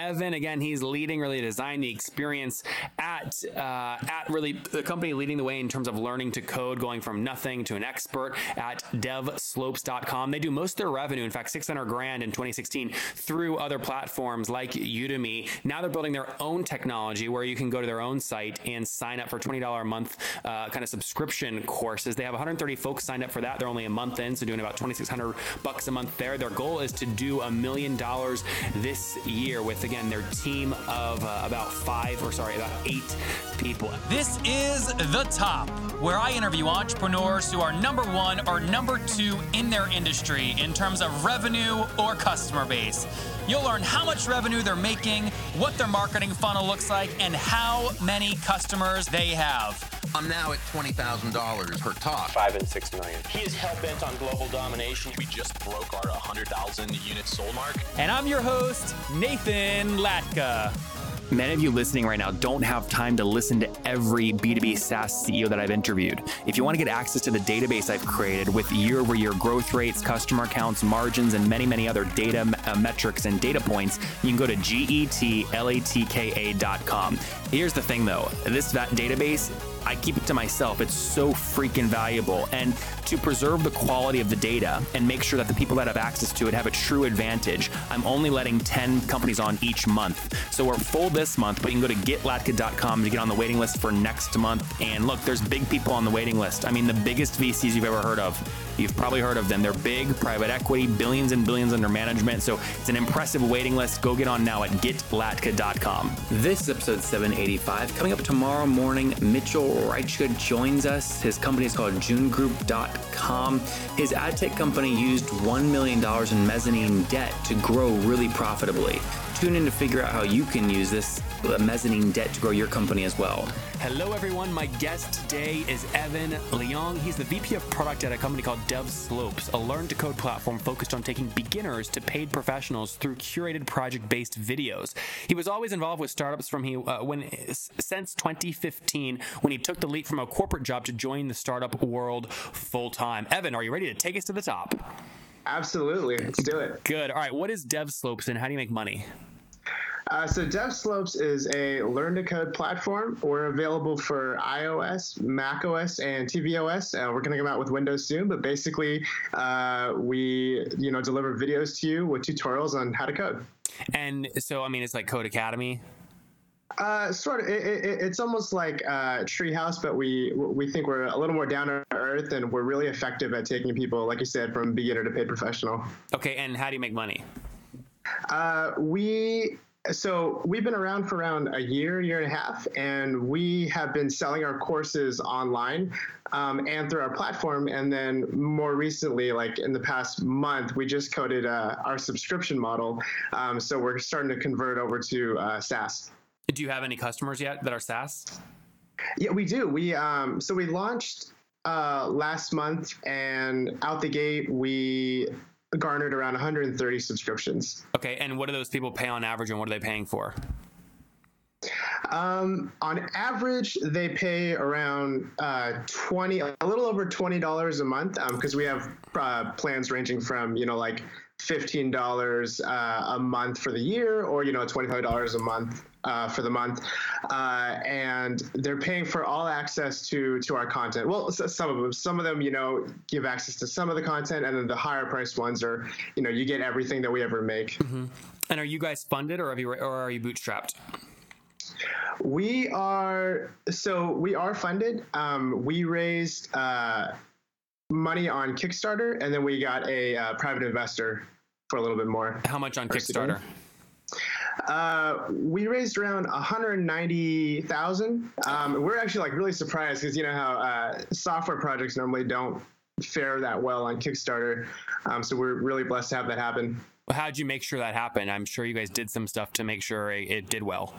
Evan. Again, he's leading really design the experience at uh, at really the company leading the way in terms of learning to code, going from nothing to an expert at devslopes.com. They do most of their revenue, in fact, 600 grand in 2016 through other platforms like Udemy. Now they're building their own technology where you can go to their own site and sign up for $20 a month uh, kind of subscription courses. They have 130 folks signed up for that. They're only a month in, so doing about 2,600 bucks a month there. Their goal is to do a million dollars this year with again their team of uh, about five or sorry about eight people. This is the top where I interview entrepreneurs who are number one or number two in their industry in terms of revenue or customer base. You'll learn how much revenue they're making, what their marketing funnel looks like, and how many customers they have. I'm now at $20,000 per talk. Five and six million. He is hell bent on global domination. We just broke our 100,000 unit sold mark. And I'm your host, Nathan Latka. Many of you listening right now don't have time to listen to every B2B SaaS CEO that I've interviewed. If you want to get access to the database I've created with year over year growth rates, customer accounts, margins, and many, many other data uh, metrics and data points, you can go to getlatka.com. Here's the thing though this database I keep it to myself. It's so freaking valuable. And to preserve the quality of the data and make sure that the people that have access to it have a true advantage, I'm only letting 10 companies on each month. So we're full this month, but you can go to getlatka.com to get on the waiting list for next month. And look, there's big people on the waiting list. I mean, the biggest VCs you've ever heard of. You've probably heard of them. They're big, private equity, billions and billions under management. So it's an impressive waiting list. Go get on now at getlatka.com. This is episode 785. Coming up tomorrow morning, Mitchell Reichgut joins us. His company is called JuneGroup.com. His ad tech company used $1 million in mezzanine debt to grow really profitably. Tune in to figure out how you can use this mezzanine debt to grow your company as well. Hello, everyone. My guest today is Evan Leong. He's the VP of product at a company called DevSlopes, a learn to code platform focused on taking beginners to paid professionals through curated project based videos. He was always involved with startups from he uh, when since 2015 when he took the leap from a corporate job to join the startup world full time. Evan, are you ready to take us to the top? Absolutely. Let's do it. Good. All right. What is DevSlopes and how do you make money? Uh, so DevSlopes is a learn to code platform. We're available for iOS, macOS, and tvOS. Uh, we're going to come out with Windows soon, but basically, uh, we you know deliver videos to you with tutorials on how to code. And so, I mean, it's like Codecademy. Uh, sort of. It, it, it's almost like uh, Treehouse, but we we think we're a little more down to earth, and we're really effective at taking people, like you said, from beginner to paid professional. Okay, and how do you make money? Uh, we so we've been around for around a year, year and a half, and we have been selling our courses online um, and through our platform. And then more recently, like in the past month, we just coded uh, our subscription model. Um, so we're starting to convert over to uh, SaaS. Do you have any customers yet that are SaaS? Yeah, we do. We um, so we launched uh, last month, and out the gate we garnered around 130 subscriptions. Okay, and what do those people pay on average, and what are they paying for? Um, on average, they pay around uh, 20, a little over $20 a month because um, we have uh, plans ranging from, you know, like $15 uh, a month for the year or, you know, $25 a month uh, for the month, uh, and they're paying for all access to to our content. Well, some of them, some of them, you know, give access to some of the content, and then the higher priced ones are, you know, you get everything that we ever make. Mm-hmm. And are you guys funded, or have you, or are you bootstrapped? We are so we are funded. Um, we raised uh, money on Kickstarter, and then we got a uh, private investor for a little bit more. How much on Kickstarter? Uh, we raised around 190,000. Um, we're actually like really surprised because you know how uh, software projects normally don't fare that well on Kickstarter. Um, so we're really blessed to have that happen. how did you make sure that happened? I'm sure you guys did some stuff to make sure it, it did well.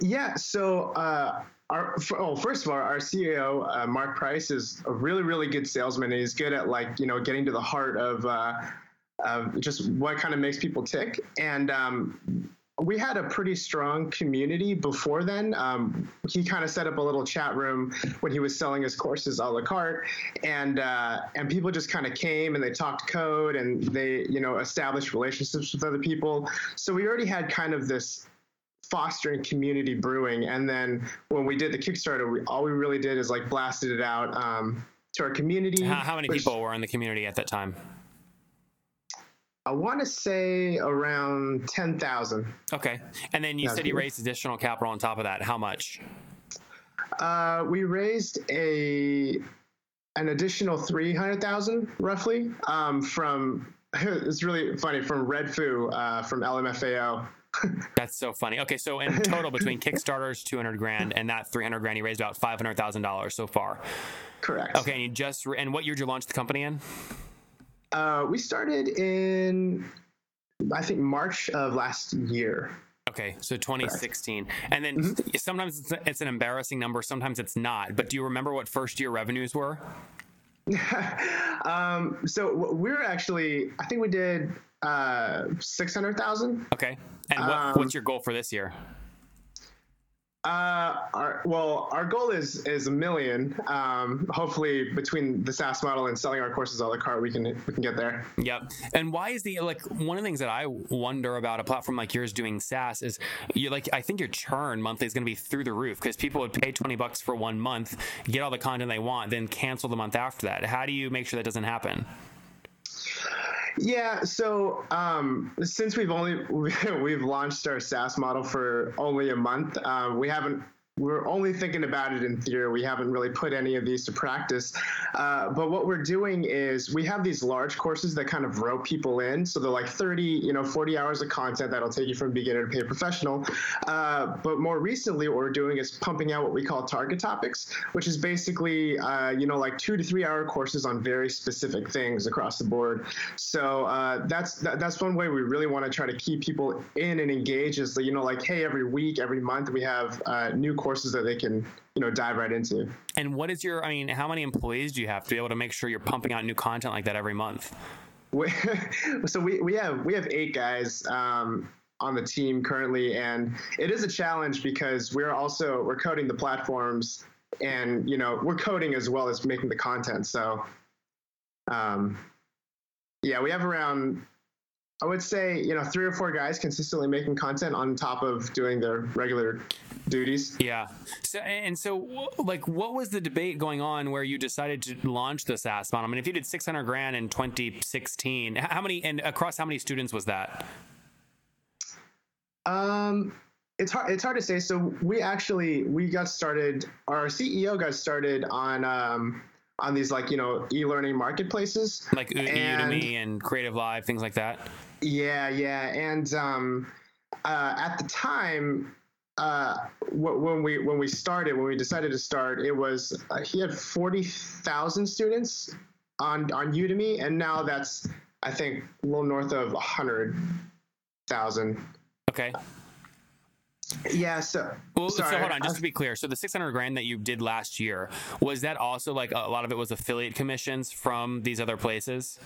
Yeah. So. Uh, our, oh, first of all, our CEO uh, Mark Price is a really, really good salesman. He's good at like you know getting to the heart of uh, of just what kind of makes people tick. And um, we had a pretty strong community before then. Um, he kind of set up a little chat room when he was selling his courses a la carte, and uh, and people just kind of came and they talked code and they you know established relationships with other people. So we already had kind of this fostering community brewing. And then when we did the Kickstarter, we, all we really did is like blasted it out um, to our community. How, how many which, people were in the community at that time? I want to say around 10,000. Okay. And then you said you raised additional capital on top of that. How much? Uh, we raised a an additional 300,000 roughly um, from it's really funny from Redfoo uh, from LMFAO. That's so funny. Okay, so in total between Kickstarter's 200 grand and that 300 grand, you raised about $500,000 so far. Correct. Okay, and you just and what year did you launch the company in? Uh, we started in, I think, March of last year. Okay, so 2016. Correct. And then mm-hmm. sometimes it's, it's, an embarrassing number, sometimes it's not. But do you remember what first year revenues were? um, so we're actually, I think we did uh, 600,000. Okay. And what, um, what's your goal for this year? Uh, our, well, our goal is is a million. Um, hopefully, between the SaaS model and selling our courses a la carte, we can we can get there. Yep. And why is the like one of the things that I wonder about a platform like yours doing SaaS is you like I think your churn monthly is going to be through the roof because people would pay twenty bucks for one month, get all the content they want, then cancel the month after that. How do you make sure that doesn't happen? Yeah, so um, since we've only we've launched our SaaS model for only a month, uh, we haven't we're only thinking about it in theory. We haven't really put any of these to practice. Uh, but what we're doing is we have these large courses that kind of rope people in. So they're like 30, you know, 40 hours of content that'll take you from beginner to pay professional. Uh, but more recently, what we're doing is pumping out what we call target topics, which is basically, uh, you know, like two to three hour courses on very specific things across the board. So uh, that's that, that's one way we really want to try to keep people in and engaged. Is you know, like, hey, every week, every month, we have uh, new courses that they can you know dive right into. And what is your? I mean, how many employees do you have to be able to make sure you're pumping out new content like that every month? We, so we we have we have eight guys. Um, on the team currently and it is a challenge because we're also we're coding the platforms and you know we're coding as well as making the content so um, yeah we have around I would say, you know, three or four guys consistently making content on top of doing their regular duties. Yeah. So and so, like, what was the debate going on where you decided to launch the SaaS model? I mean, if you did 600 grand in 2016, how many and across how many students was that? Um, it's hard. It's hard to say. So we actually we got started. Our CEO got started on um, on these like you know e-learning marketplaces like Udemy and, and Creative Live, things like that. Yeah, yeah, and um, uh, at the time, uh, when we when we started, when we decided to start, it was uh, he had forty thousand students on on Udemy, and now that's I think a little north of hundred thousand. Okay. Yeah. So, well, sorry, so hold on, just to be clear. So the 600 grand that you did last year was that also like a lot of it was affiliate commissions from these other places?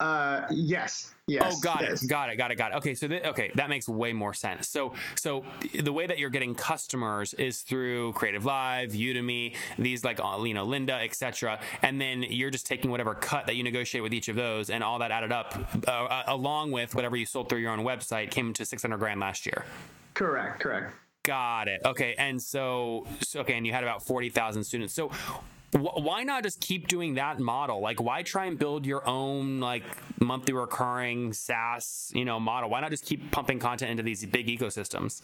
Uh, yes. Yes. Oh, got yes. it. Got it. Got it. Got it. Okay. So, th- okay, that makes way more sense. So, so the way that you're getting customers is through Creative Live, Udemy, these like uh, you know Lynda, etc. And then you're just taking whatever cut that you negotiate with each of those, and all that added up, uh, uh along with whatever you sold through your own website, came to 600 grand last year. Correct. Correct. Got it. Okay. And so, so okay, and you had about 40,000 students. So why not just keep doing that model? Like, why try and build your own like monthly recurring SaaS, you know, model? Why not just keep pumping content into these big ecosystems?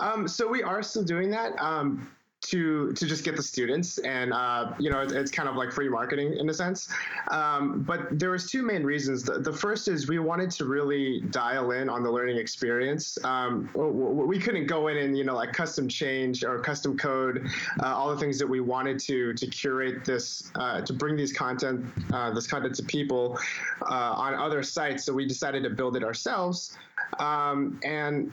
Um, so we are still doing that. Um, to to just get the students and uh, you know it's kind of like free marketing in a sense. Um, but there was two main reasons. The, the, first is we wanted to really dial in on the learning experience. Um, we couldn't go in and you know like custom change or custom code uh, all the things that we wanted to to curate this uh, to bring these content uh, this content to people uh, on other sites. So we decided to build it ourselves. Um, and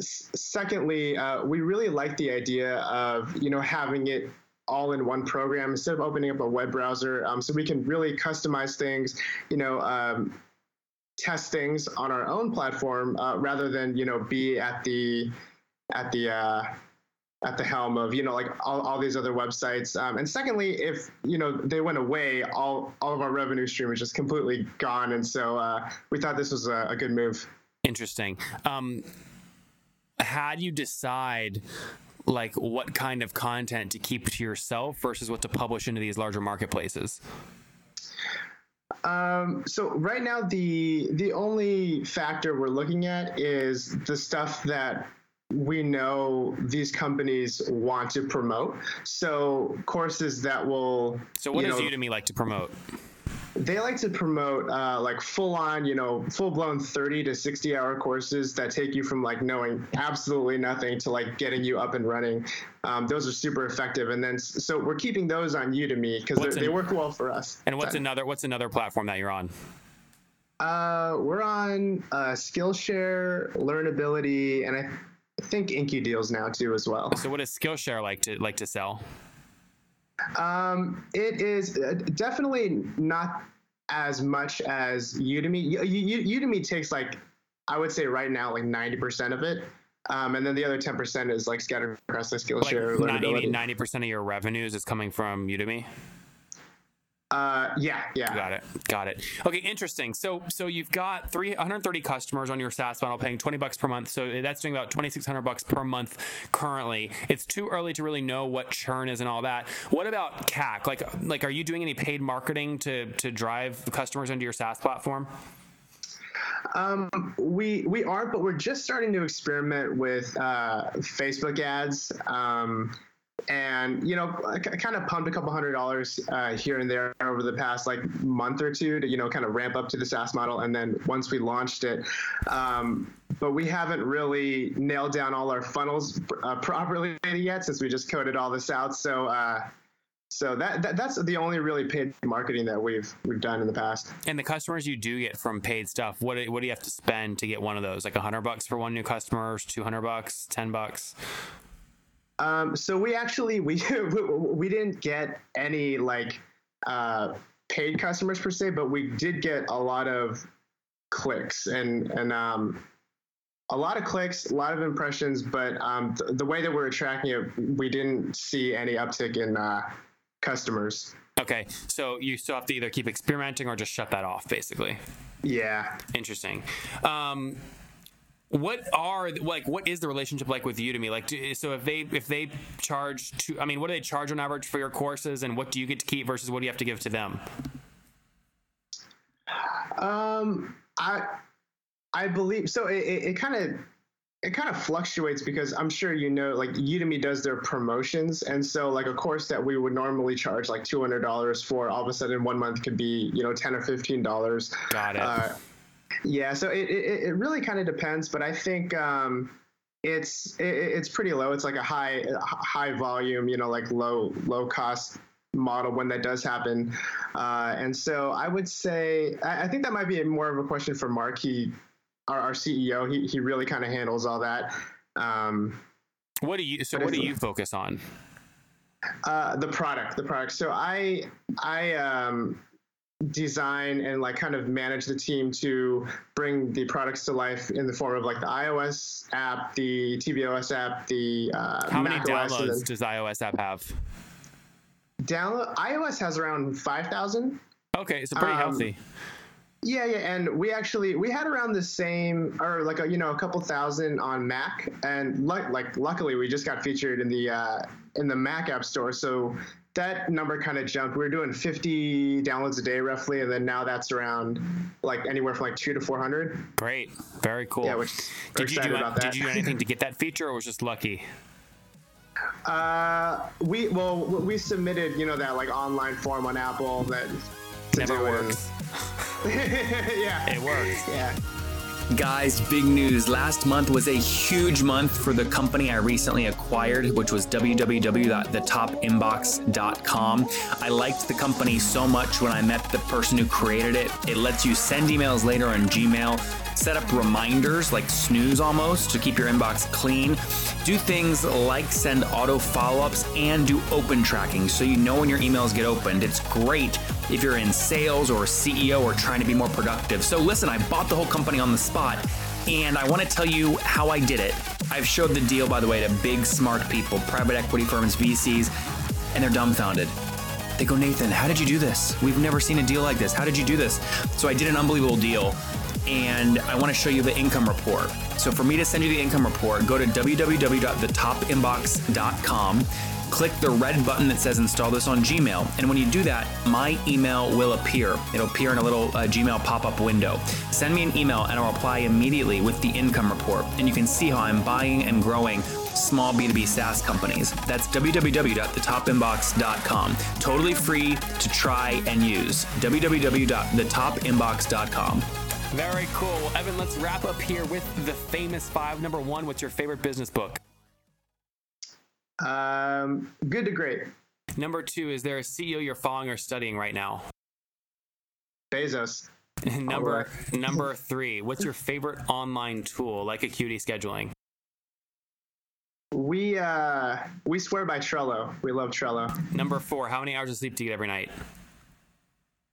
secondly, uh, we really like the idea of you know having it all in one program instead of opening up a web browser, um, so we can really customize things. You know. Um, test things on our own platform uh, rather than you know be at the at the uh, at the helm of you know like all, all these other websites um, and secondly if you know they went away all all of our revenue stream is just completely gone and so uh, we thought this was a, a good move Interesting. Um, how do you decide like what kind of content to keep to yourself versus what to publish into these larger marketplaces? Um, so right now, the the only factor we're looking at is the stuff that we know these companies want to promote. So courses that will. So what you does know, Udemy like to promote? They like to promote uh, like full on, you know, full blown 30 to 60 hour courses that take you from like knowing absolutely nothing to like getting you up and running. Um, those are super effective. And then, so we're keeping those on Udemy because they work well for us. And what's Sorry. another what's another platform that you're on? Uh, we're on uh, Skillshare, Learnability, and I think Inky Deals now too as well. So what does Skillshare like to like to sell? Um, it is uh, definitely not as much as Udemy. Udemy takes like, I would say right now, like 90% of it. Um, and then the other 10% is like scattered across the Like Skillshare, ninety percent of your revenues is coming from Udemy. Uh, yeah, yeah. Got it. Got it. Okay, interesting. So so you've got 330 customers on your SaaS model paying 20 bucks per month. So that's doing about 2600 bucks per month currently. It's too early to really know what churn is and all that. What about CAC? Like like are you doing any paid marketing to to drive customers into your SaaS platform? Um, we we aren't, but we're just starting to experiment with uh, Facebook ads. Um, and you know, I kind of pumped a couple hundred dollars uh, here and there over the past like month or two to you know kind of ramp up to the SaaS model. And then once we launched it, um, but we haven't really nailed down all our funnels uh, properly yet since we just coded all this out. So. Uh, so that, that that's the only really paid marketing that we've we've done in the past. And the customers you do get from paid stuff, what do, what do you have to spend to get one of those? Like 100 bucks for one new customer, 200 bucks, 10 bucks? Um, so we actually we we didn't get any like uh, paid customers per se, but we did get a lot of clicks and and um, a lot of clicks, a lot of impressions. But um, th- the way that we're tracking it, we didn't see any uptick in uh, customers. Okay, so you still have to either keep experimenting or just shut that off, basically. Yeah. Interesting. Um, what are like what is the relationship like with Udemy? Like, do, so if they if they charge to, I mean, what do they charge on average for your courses, and what do you get to keep versus what do you have to give to them? Um, I I believe so. It kind of it kind of fluctuates because I'm sure you know, like Udemy does their promotions, and so like a course that we would normally charge like two hundred dollars for, all of a sudden one month could be you know ten or fifteen dollars. Got it. Uh, yeah, so it, it, it really kind of depends, but I think um, it's it, it's pretty low. It's like a high high volume, you know, like low low cost model when that does happen. Uh, and so I would say I, I think that might be more of a question for Mark. He our, our CEO. He he really kind of handles all that. Um, what do you? So what do you focus on? uh, the product, the product. So I I um, design and like kind of manage the team to bring the products to life in the form of like the iOS app, the tvOS app, the uh, How many OS, downloads does iOS app have? download iOS has around five thousand. Okay, so pretty Um, healthy. Yeah, yeah, and we actually we had around the same, or like a, you know a couple thousand on Mac, and like like luckily we just got featured in the uh, in the Mac App Store, so that number kind of jumped. We were doing 50 downloads a day roughly, and then now that's around like anywhere from like two to 400. Great, very cool. Yeah, which did you do about did you do anything to get that feature, or was just lucky? Uh, we well we submitted you know that like online form on Apple that to Never do it. works. yeah, It works. yeah. Guys, big news. Last month was a huge month for the company I recently acquired, which was www.thetopinbox.com. I liked the company so much when I met the person who created it. It lets you send emails later on Gmail, set up reminders like snooze almost to keep your inbox clean, do things like send auto follow ups, and do open tracking so you know when your emails get opened. It's great if you're in sales or CEO or trying to be more productive. So listen, I bought the whole company on the spot and I want to tell you how I did it. I've showed the deal, by the way, to big, smart people, private equity firms, VCs, and they're dumbfounded. They go, Nathan, how did you do this? We've never seen a deal like this. How did you do this? So I did an unbelievable deal, and I want to show you the income report. So for me to send you the income report, go to www.thetopinbox.com click the red button that says install this on Gmail. And when you do that, my email will appear. It'll appear in a little uh, Gmail pop up window. Send me an email and I'll reply immediately with the income report. And you can see how I'm buying and growing small B2B SaaS companies. That's www.thetopinbox.com. Totally free to try and use. www.thetopinbox.com. Very cool. Evan, let's wrap up here with the famous five. Number one, what's your favorite business book? Um, good to great. Number two, is there a CEO you're following or studying right now? Bezos. number number three, what's your favorite online tool like Acuity scheduling? We uh we swear by Trello. We love Trello. Number four, how many hours of sleep do you get every night?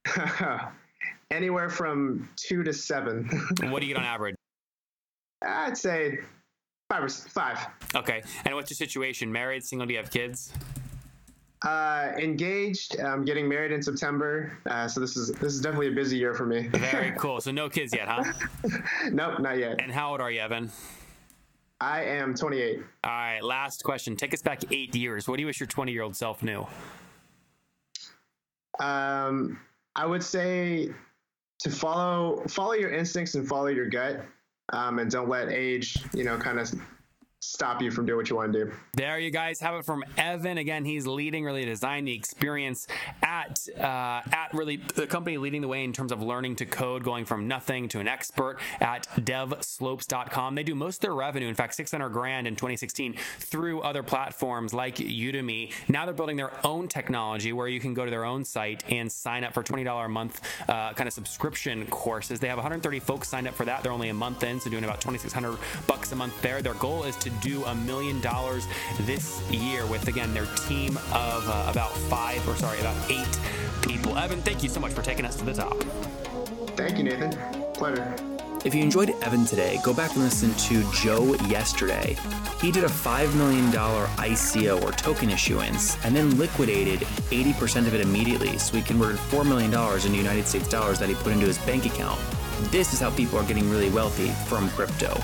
Anywhere from two to seven. what do you get on average? I'd say five or five. Okay. And what's your situation? Married, single? Do you have kids? Uh, engaged. I'm getting married in September, uh, so this is this is definitely a busy year for me. Very cool. So no kids yet, huh? nope, not yet. And how old are you, Evan? I am 28. All right. Last question. Take us back eight years. What do you wish your 20 year old self knew? Um, I would say to follow follow your instincts and follow your gut, um, and don't let age, you know, kind of stop you from doing what you want to do. There you guys have it from Evan. Again, he's leading really design the experience at uh, at really the company leading the way in terms of learning to code, going from nothing to an expert at devslopes.com. They do most of their revenue, in fact, 600 grand in 2016 through other platforms like Udemy. Now they're building their own technology where you can go to their own site and sign up for $20 a month uh, kind of subscription courses. They have 130 folks signed up for that. They're only a month in, so doing about 2,600 bucks a month there. Their goal is to do a million dollars this year with, again, their team of uh, about five, or sorry, about eight people. Evan, thank you so much for taking us to the top. Thank you, Nathan. Pleasure. If you enjoyed Evan today, go back and listen to Joe yesterday. He did a $5 million ICO or token issuance and then liquidated 80% of it immediately. So he converted $4 million into United States dollars that he put into his bank account. This is how people are getting really wealthy from crypto.